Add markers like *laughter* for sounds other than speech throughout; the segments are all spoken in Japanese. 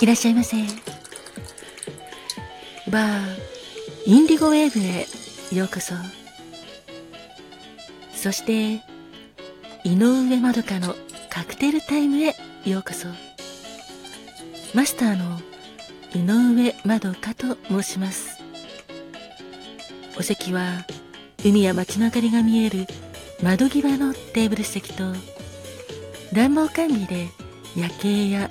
いらっしゃいませ。バーインディゴウェーブへようこそ。そして井上まどかのカクテルタイムへようこそ。マスターの井上まどかと申します。お席は海や街の明かりが見える窓際のテーブル席と暖房完備で夜景や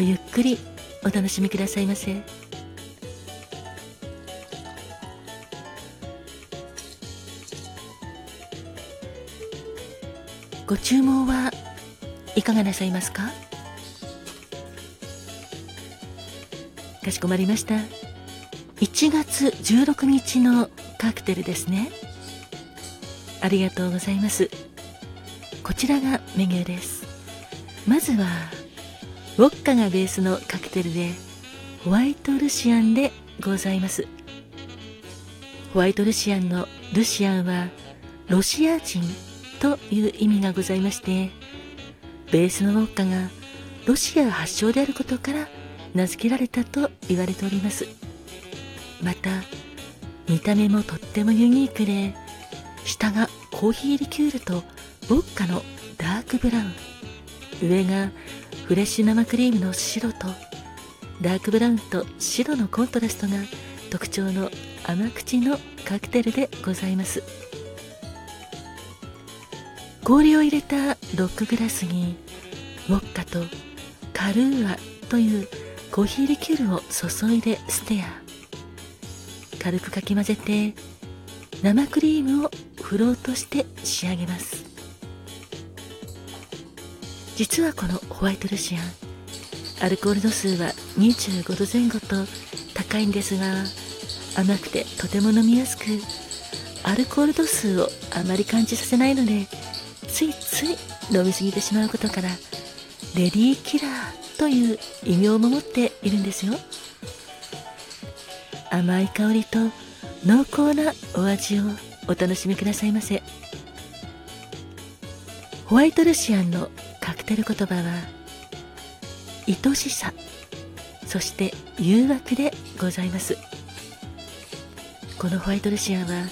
ごゆっくりお楽しみくださいませ。ご注文はいかがなさいますか？かしこまりました。1月16日のカクテルですね。ありがとうございます。こちらがメニューです。まずはウォッカがベースのカクテルでホワイトルシアンでございます。ホワイトルシアンのルシアンはロシア人という意味がございましてベースのウォッカがロシア発祥であることから名付けられたと言われております。また見た目もとってもユニークで下がコーヒーリキュールとウォッカのダークブラウン。上がフレッシュ生クリームの白とダークブラウンと白のコントラストが特徴の甘口のカクテルでございます。氷を入れたロックグラスにウォッカとカルーアというコーヒーリキュールを注いでステア。軽くかき混ぜて生クリームをフロートして仕上げます。実はこのホワイトルシアンアルコール度数は25度前後と高いんですが甘くてとても飲みやすくアルコール度数をあまり感じさせないのでついつい飲みすぎてしまうことからレディーキラーという異名も持っているんですよ。甘い香りと濃厚なお味をお楽しみくださいませ。ホワイトルシアンのカクテル言葉は愛しさそして誘惑でございます。このホワイトルシアンは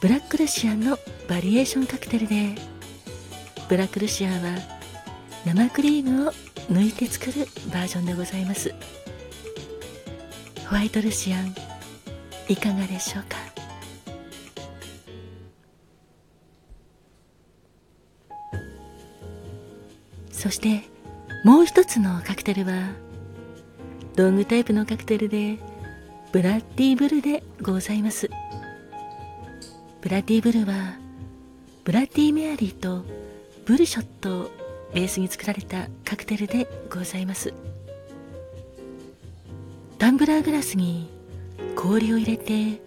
ブラックルシアンのバリエーションカクテルでブラックルシアンは生クリームを抜いて作るバージョンでございます。ホワイトルシアンいかがでしょうか？そしてもう一つのカクテルはロングタイプのカクテルでブラッディブルでございます。ブラッディブルはブラッディメアリーとブルショットをベースに作られたカクテルでございます。タンブラーグラスに氷を入れて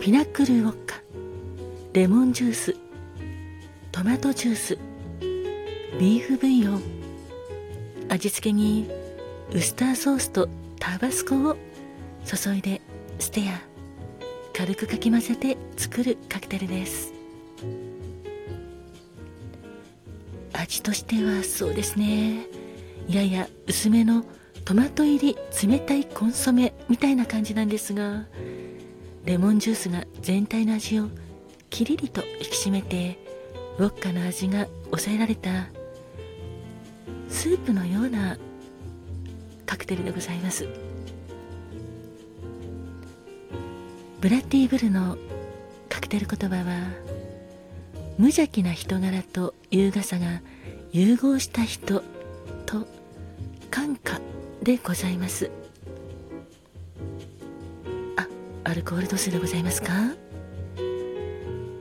ピナックルウォッカレモンジューストマトジュースビーフブイヨン。味付けにウスターソースとタバスコを。注いでステア。軽くかき混ぜて作るカクテルです。味としてはそうですね。やや薄めのトマト入り冷たいコンソメみたいな感じなんですがレモンジュースが全体の味をキリリと引き締めてウォッカの味が抑えられたスープのようなカクテルでございます。ブラッディブルのカクテル言葉は無邪気な人柄と優雅さが融合した人と感化でございます。あアルコール度数でございますか？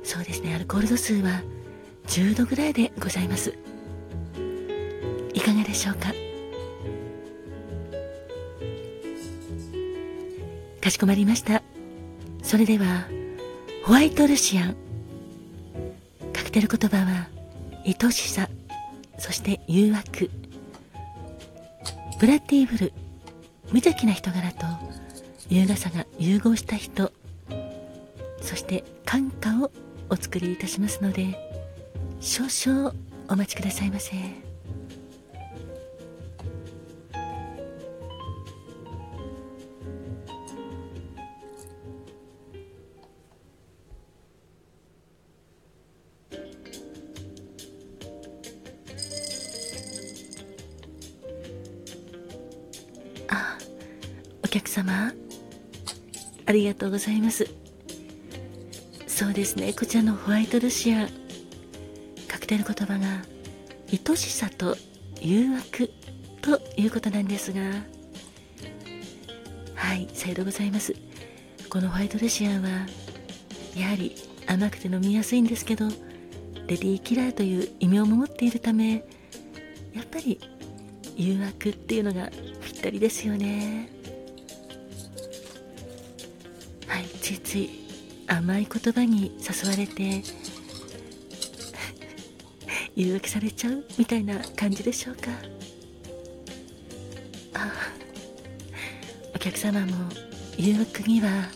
そうですねアルコール度数は10度ぐらいでございます。でしょうか？かしこまりました。それではホワイトルシアン。カクテル言葉は愛しさそして誘惑。ブラッディブル無邪気な人柄と優雅さが融合した人。そして感化をお作りいたしますので少々お待ちくださいませ。客様ありがとうございます。そうですねこちらのホワイトルシアカクテル言葉が愛しさと誘惑ということなんですがはいさようでございます。このホワイトルシアはやはり甘くて飲みやすいんですけどレディーキラーという異名も持っているためやっぱり誘惑っていうのがぴったりですよね。ついつい甘い言葉に誘われて *laughs* 誘惑されちゃうみたいな感じでしょうか。あお客様も誘惑には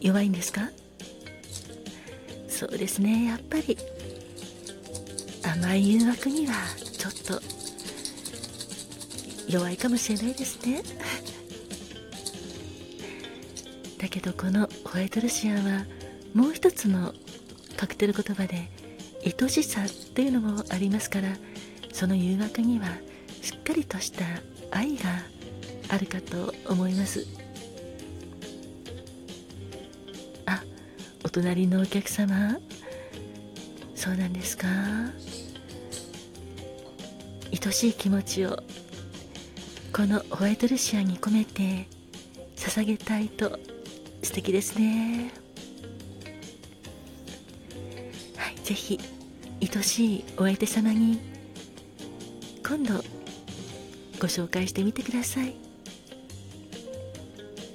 弱いんですか？そうですね。やっぱり甘い誘惑にはちょっと弱いかもしれないですね。だけどこのホワイトルシアンはもう一つのカクテル言葉で愛しさっていうのもありますからその誘惑にはしっかりとした愛があるかと思います。あお隣のお客様そうなんですか？愛しい気持ちをこのホワイトルシアに込めて捧げたいと素敵ですね。はいぜひ愛しいお相手様に今度ご紹介してみてください。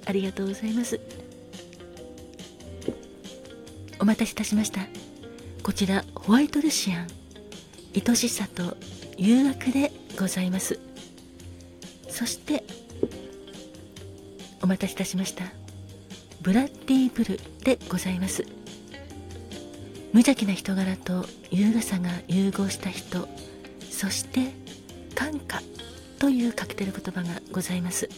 ありがとうございます。お待たせいたしました。こちらホワイトルシアン愛しさと誘惑でございます。そしてお待たせいたしました。ブラッディブルでございます。無邪気な人柄と優雅さが融合した人そして感化というカクテル言葉がございます。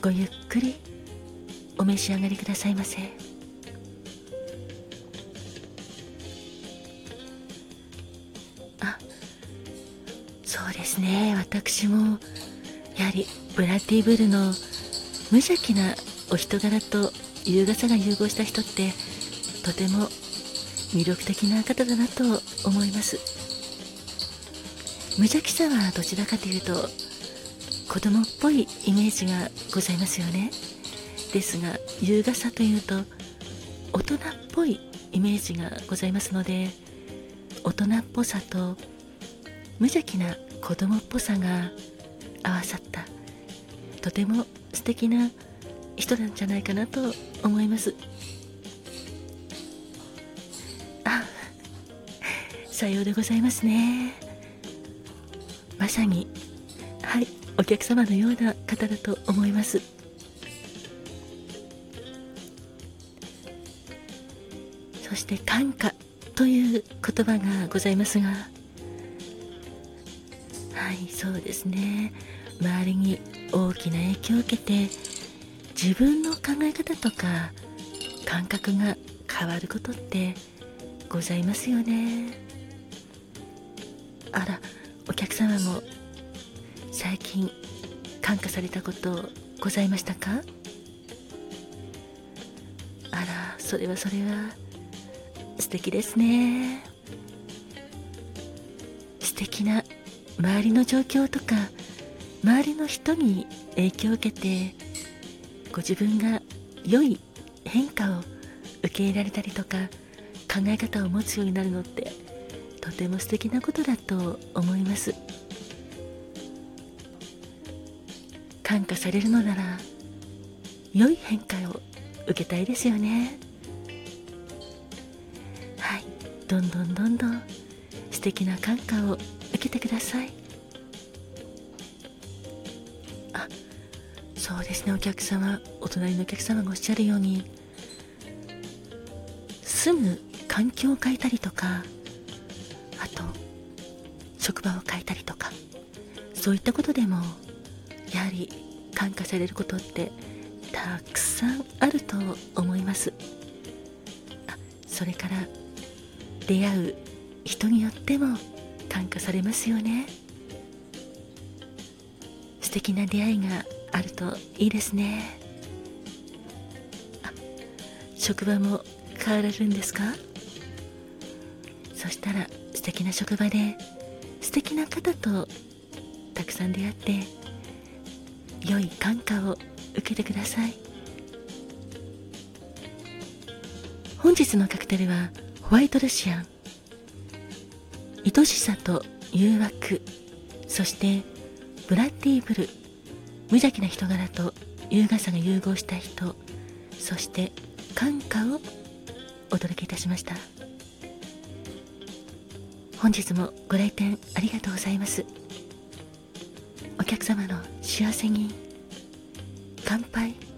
ごゆっくりお召し上がりくださいませ。あそうですね。私もやはりブラッディブルの無邪気なお人柄と優雅さが融合した人ってとても魅力的な方だなと思います。無邪気さはどちらかというと子供っぽいイメージがございますよね。ですが優雅さというと大人っぽいイメージがございますので大人っぽさと無邪気な子供っぽさが合わさったとても素敵な人なんじゃないかなと思います。あさようでございますね。まさにはいお客様のような方だと思います。そして感化という言葉がございますがはいそうですね。周りに大きな影響を受けて自分の考え方とか感覚が変わることってございますよね。あらお客様も最近感化されたことございましたか？あらそれはそれは素敵ですね。素敵な周りの状況とか周りの人に影響を受けてご自分が良い変化を受け入れられたりとか考え方を持つようになるのってとても素敵なことだと思います。感化されるのなら良い変化を受けたいですよね。はい。どんどんどんどん素敵な感化を受けてください。そうですね。お客様お隣のお客様がおっしゃるように住む環境を変えたりとかあと職場を変えたりとかそういったことでもやはり感化されることってたくさんあると思います。あそれから出会う人によっても感化されますよね。素敵な出会いがあるといいですね。職場も変わられるんですか？そしたら素敵な職場で素敵な方とたくさん出会って良い感化を受けてください。本日のカクテルはホワイトルシアン。愛しさと誘惑。そしてブラッディーブル。無邪気な人柄と優雅さが融合した人そして感化をお届けいたしました。本日もご来店ありがとうございます。お客様の幸せに乾杯。